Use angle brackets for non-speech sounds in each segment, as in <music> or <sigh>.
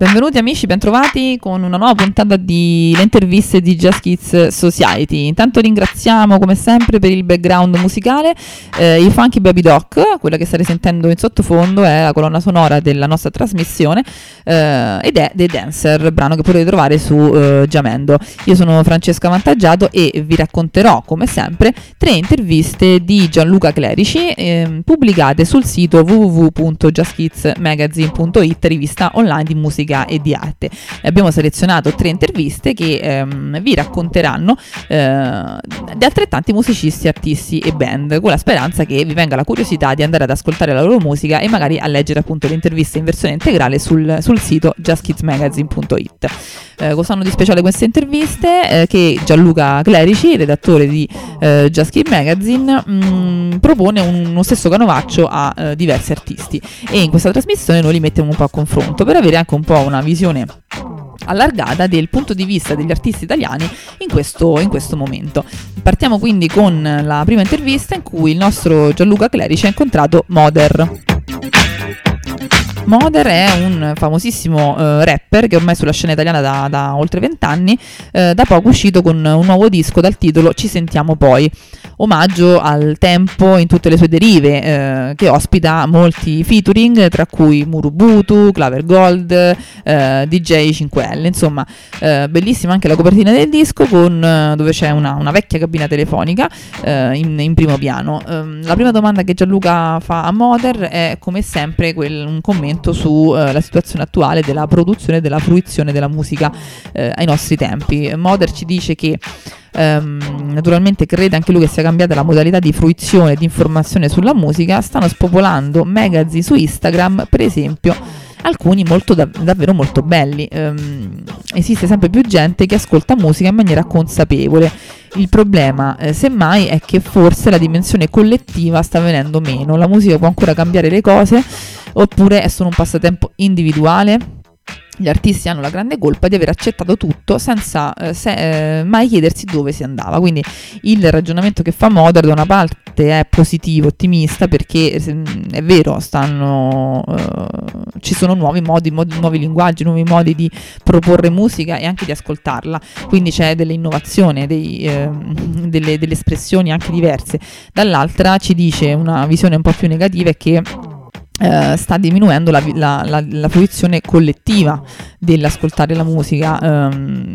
Benvenuti amici, bentrovati con una nuova puntata di Le interviste di Just Kids Society. Intanto ringraziamo come sempre per il background musicale eh, i Funky Baby Doc, quella che state sentendo in sottofondo è la colonna sonora della nostra trasmissione eh, ed è The Dancer, brano che potete trovare su eh, Giamendo. Io sono Francesca Vantaggiato e vi racconterò come sempre tre interviste di Gianluca Clerici ehm, pubblicate sul sito www.justkidsmagazine.it, rivista online di musica musica e di arte. Abbiamo selezionato tre interviste che ehm, vi racconteranno eh, di altrettanti musicisti, artisti e band, con la speranza che vi venga la curiosità di andare ad ascoltare la loro musica e magari a leggere appunto le interviste in versione integrale sul, sul sito justkidsmagazine.it. Eh, cos'hanno di speciale queste interviste? Eh, che Gianluca Clerici, redattore di eh, Just Kid Magazine, mh, mm, propone un, uno stesso canovaccio a eh, diversi artisti e in questa trasmissione noi li mettiamo un po' a confronto per avere anche un po' una visione allargata del punto di vista degli artisti italiani in questo, in questo, momento. Partiamo quindi con la prima intervista in cui il nostro Gianluca Clerici ha incontrato Moder. Moder è un famosissimo uh, rapper che ormai è sulla scena italiana da, da oltre vent'anni, uh, da poco uscito con un nuovo disco dal titolo Ci sentiamo poi, omaggio al tempo in tutte le sue derive, uh, che ospita molti featuring, tra cui Murubutu, Claver Gold, DJ 5L, insomma bellissima anche la copertina del disco con, dove c'è una, una, vecchia cabina telefonica in, in, primo piano. Um, la prima domanda che Gianluca fa a Moder è come sempre quel, un commento ragionamento sulla eh, situazione attuale della produzione e della fruizione della musica eh, ai nostri tempi. Moder ci dice che Um, naturalmente crede anche lui che sia cambiata la modalità di fruizione e di informazione sulla musica, stanno spopolando magazine su Instagram, per esempio alcuni molto da- davvero molto belli. Um, esiste sempre più gente che ascolta musica in maniera consapevole. Il problema, eh, semmai, è che forse la dimensione collettiva sta venendo meno. La musica può ancora cambiare le cose oppure è solo un passatempo individuale? Gli artisti hanno la grande colpa di aver accettato tutto senza eh, se, eh, mai chiedersi dove si andava. Quindi il ragionamento che fa Moder da una parte è positivo, ottimista, perché eh, è vero, stanno, eh, ci sono nuovi modi, modi, nuovi linguaggi, nuovi modi di proporre musica e anche di ascoltarla. Quindi c'è dell'innovazione, dei, ehm, delle, delle espressioni anche diverse. Dall'altra ci dice una visione un po' più negativa è che Uh, sta diminuendo la, la, la, la, fruizione collettiva dell'ascoltare la musica um,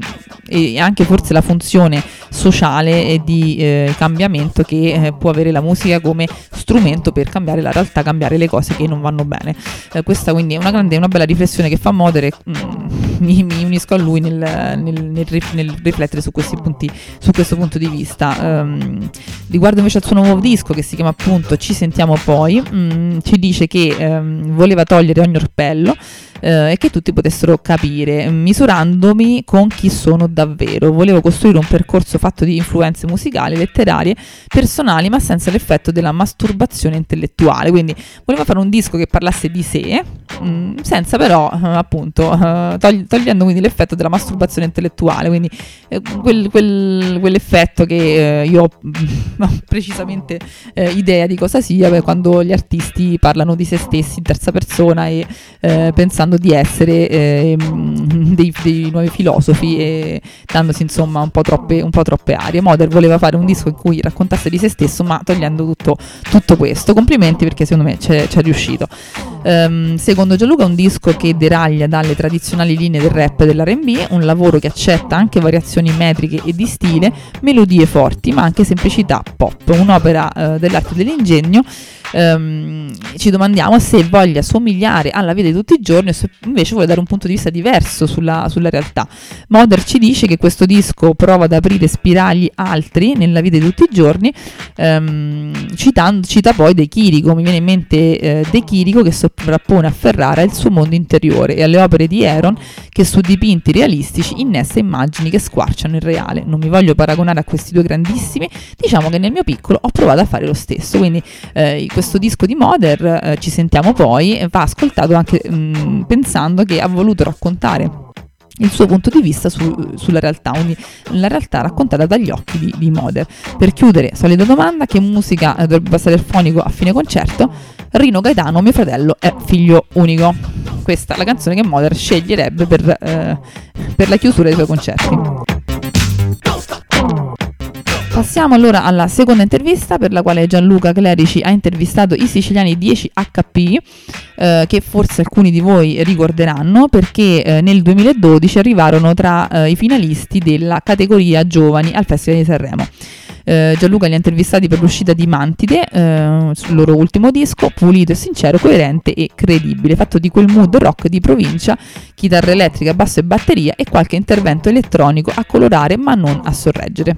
e anche forse la funzione sociale e di eh, cambiamento che eh, può avere la musica come strumento per cambiare la realtà, cambiare le cose che non vanno bene. Eh, questa quindi è una grande, una bella riflessione che fa Modere, mm, mi, mi, unisco a lui nel, nel, nel, nel riflettere su, punti, su, questo punto di vista. Um, riguardo invece al suo nuovo disco che si chiama appunto Ci sentiamo poi, um, ci dice che ehm, voleva togliere ogni orpello eh, e che tutti potessero capire, misurandomi con chi sono davvero. Volevo costruire un percorso fatto di influenze musicali, letterarie, personali, ma senza l'effetto della masturbazione intellettuale. Quindi voleva fare un disco che parlasse di sé, mh, mm, senza però, eh, appunto, eh, togli- togliendo quindi l'effetto della masturbazione intellettuale. Quindi eh, quel, quel, quell'effetto che eh, io ho <laughs> precisamente eh, idea di cosa sia quando gli artisti parlano di se stessi in terza persona e pensando pensando di essere eh, <laughs> dei, dei, nuovi filosofi e dandosi insomma un po' troppe, un po troppe arie. Moder voleva fare un disco in cui raccontasse di se stesso ma togliendo tutto, tutto questo. Complimenti perché secondo me c'è, c'è riuscito. Um, secondo Gianluca è un disco che deraglia dalle tradizionali linee del rap e dell'R&B, un lavoro che accetta anche variazioni metriche e di stile, melodie forti ma anche semplicità pop, un'opera uh, dell'arte dell'ingegno ehm, ci domandiamo se voglia somigliare alla vita di tutti i giorni o se invece vuole dare un punto di vista diverso sulla, sulla realtà. Moder ci dice che questo disco prova ad aprire spiragli altri nella vita di tutti i giorni, ehm, citando, cita poi De Chirico, mi viene in mente eh, De Chirico che sovrappone a Ferrara il suo mondo interiore e alle opere di Aaron che su dipinti realistici innesta immagini che squarciano il reale. Non mi voglio paragonare a questi due grandissimi, diciamo che nel mio piccolo ho provato a fare lo stesso, quindi eh, questo disco di Moder, eh, ci sentiamo poi, va ascoltato anche mh, mm, pensando che ha voluto raccontare il suo punto di vista su, sulla realtà, quindi la realtà raccontata dagli occhi di, di Moder. Per chiudere, solita domanda, che musica dovrebbe passare il fonico a fine concerto? Rino Gaetano, mio fratello, è figlio unico. questa è la canzone che Mozart sceglierebbe per, eh, per la chiusura dei suoi concerti. Passiamo allora alla seconda intervista per la quale Gianluca Clerici ha intervistato i siciliani 10HP, eh, che forse alcuni di voi ricorderanno perché eh, nel 2012 arrivarono tra eh, i finalisti della categoria giovani al Festival di Sanremo. Eh, Gianluca li ha intervistati per l'uscita di Mantide, eh, sul loro ultimo disco, pulito e sincero, coerente e credibile, fatto di quel mood rock di provincia, chitarra elettrica, basso e batteria e qualche intervento elettronico a colorare ma non a sorreggere.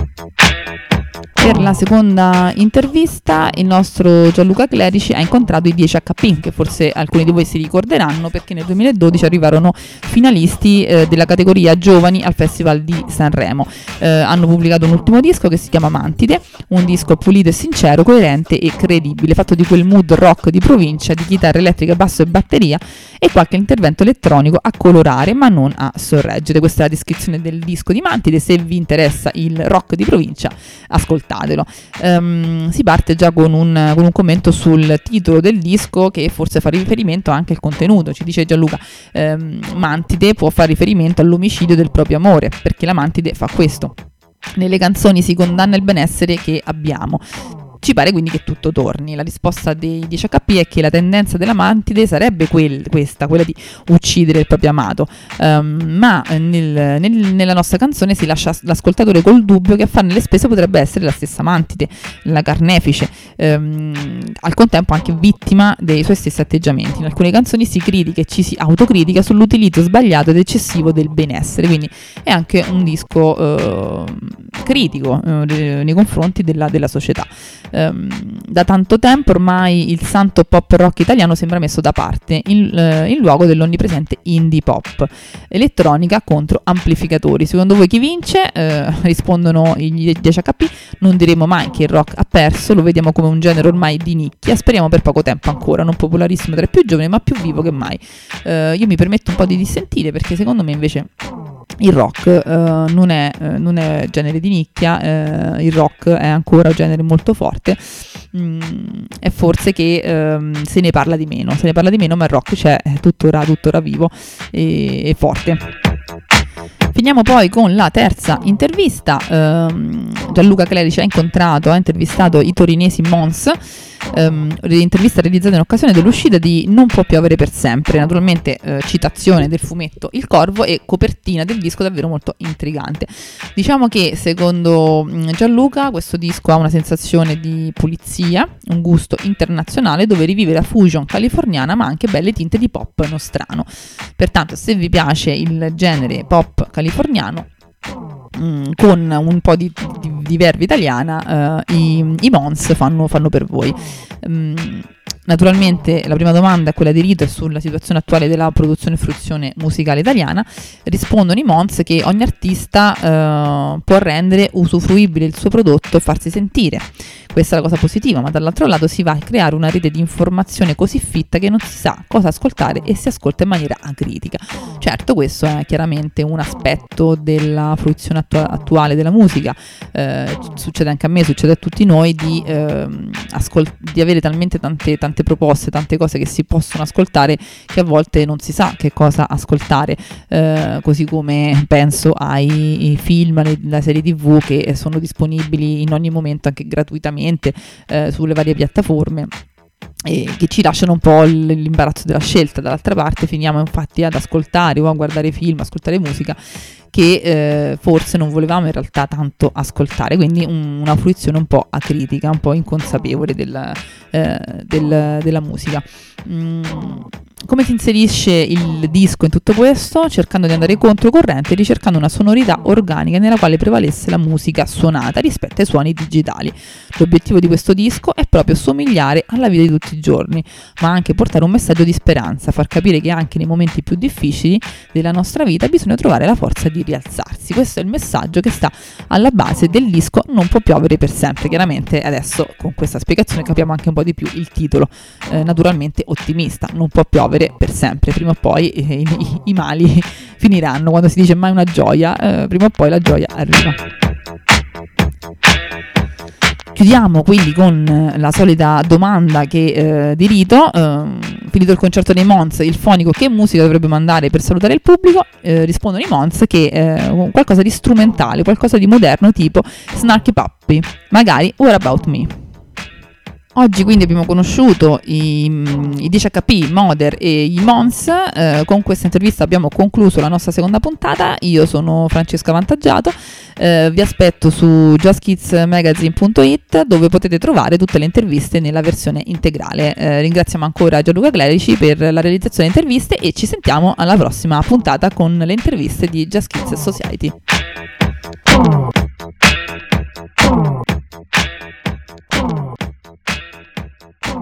Per la seconda intervista il nostro Gianluca Clerici ha incontrato i 10 HP, che forse alcuni di voi si ricorderanno perché nel 2012 arrivarono finalisti eh, della categoria giovani al Festival di Sanremo. Eh, hanno pubblicato un ultimo disco che si chiama Mantide, un disco pulito e sincero, coerente e credibile, fatto di quel mood rock di provincia, di chitarra elettrica, basso e batteria e qualche intervento elettronico a colorare ma non a sorreggere. Questa è la descrizione del disco di Mantide, se vi interessa il rock di provincia ascoltate ascoltatelo. Um, si parte già con un, con un, commento sul titolo del disco che forse fa riferimento anche al contenuto. Ci dice Gianluca, um, Mantide può fare riferimento all'omicidio del proprio amore, perché la Mantide fa questo. Nelle canzoni si condanna il benessere che abbiamo. Ci pare quindi che tutto torni. La risposta dei 10HP è che la tendenza della mantide sarebbe quel, questa, quella di uccidere il proprio amato, um, ma nel, nel, nella nostra canzone si lascia l'ascoltatore col dubbio che a farne le spese potrebbe essere la stessa mantide, la carnefice, um, al contempo anche vittima dei suoi stessi atteggiamenti. In alcune canzoni si critica e ci si autocritica sull'utilizzo sbagliato ed eccessivo del benessere, quindi è anche un disco uh, critico uh, nei confronti della, della società ehm, da tanto tempo ormai il santo pop rock italiano sembra messo da parte in, eh, in luogo dell'onnipresente indie pop. Elettronica contro amplificatori. Secondo voi chi vince? Eh, rispondono gli 10HP. Non diremo mai che il rock ha perso, lo vediamo come un genere ormai di nicchia. Speriamo per poco tempo ancora, non popolarissimo tra i più giovani, ma più vivo che mai. Eh, io mi permetto un po' di dissentire perché secondo me invece il rock uh, non, è, uh, non, è, genere di nicchia, uh, il rock è ancora un genere molto forte, mm, è forse che um, se ne parla di meno, se ne parla di meno ma il rock c'è, è tuttora, tuttora vivo e, e forte. Finiamo poi con la terza intervista. Um, Gianluca Clerici ha incontrato, ha intervistato i torinesi Mons ehm, intervista realizzata in occasione dell'uscita di Non può piovere per sempre, naturalmente eh, citazione del fumetto Il Corvo e copertina del disco davvero molto intrigante. Diciamo che secondo mm, Gianluca questo disco ha una sensazione di pulizia, un gusto internazionale dove rivive la fusion californiana ma anche belle tinte di pop nostrano. Pertanto se vi piace il genere pop californiano Mm, con un po' di, di, di verve italiana, uh, i, i, Mons fanno, fanno per voi. Um, Naturalmente la prima domanda è quella di Rito sulla situazione attuale della produzione e fruizione musicale italiana. Rispondono i Mons che ogni artista eh, può rendere usufruibile il suo prodotto e farsi sentire. Questa è la cosa positiva, ma dall'altro lato si va a creare una rete di informazione così fitta che non si sa cosa ascoltare e si ascolta in maniera acritica. Certo, questo è chiaramente un aspetto della fruizione attu- attuale della musica. Eh, succede anche a me, succede a tutti noi di, eh, ascol- di avere talmente tante, tante proposte, tante cose che si possono ascoltare che a volte non si sa che cosa ascoltare. Eh, così come penso ai film, alle serie tv che sono disponibili in ogni momento anche gratuitamente gratuitamente eh, sulle varie piattaforme che ci lasciano un po' l'imbarazzo della scelta. Dall'altra parte finiamo infatti ad ascoltare o a guardare film, ascoltare musica che eh, forse non volevamo in realtà tanto ascoltare, quindi un, una fruizione un po' acritica, un po' inconsapevole del, eh, del, della musica. Mm, come si inserisce il disco in tutto questo? Cercando di andare controcorrente e ricercando una sonorità organica nella quale prevalesse la musica suonata rispetto ai suoni digitali. L'obiettivo di questo disco è proprio somigliare alla vita di tutti i giorni, ma anche portare un messaggio di speranza, far capire che anche nei momenti più difficili della nostra vita bisogna trovare la forza di rialzarsi. Questo è il messaggio che sta alla base del disco Non può piovere per sempre. Chiaramente adesso con questa spiegazione capiamo anche un po' di più il titolo, eh, naturalmente ottimista, non può piovere per sempre, prima o poi eh, i, i, mali <laughs> finiranno, quando si dice mai una gioia, eh, prima o poi la gioia arriva. Chiudiamo quindi con eh, la solita domanda che, eh, di rito, eh, finito il concerto dei Mons, il fonico che musica dovrebbe mandare per salutare il pubblico? Eh, rispondono i Mons che eh, qualcosa di strumentale, qualcosa di moderno tipo Snarky Puppy, magari What About Me. Oggi quindi abbiamo conosciuto i, i 10HP, Moder e i Mons, eh, con questa intervista abbiamo concluso la nostra seconda puntata, io sono Francesca Vantaggiato, eh, vi aspetto su justkidsmagazine.it dove potete trovare tutte le interviste nella versione integrale. Eh, ringraziamo ancora Gianluca Clerici per la realizzazione delle interviste e ci sentiamo alla prossima puntata con le interviste di Just Kids Society.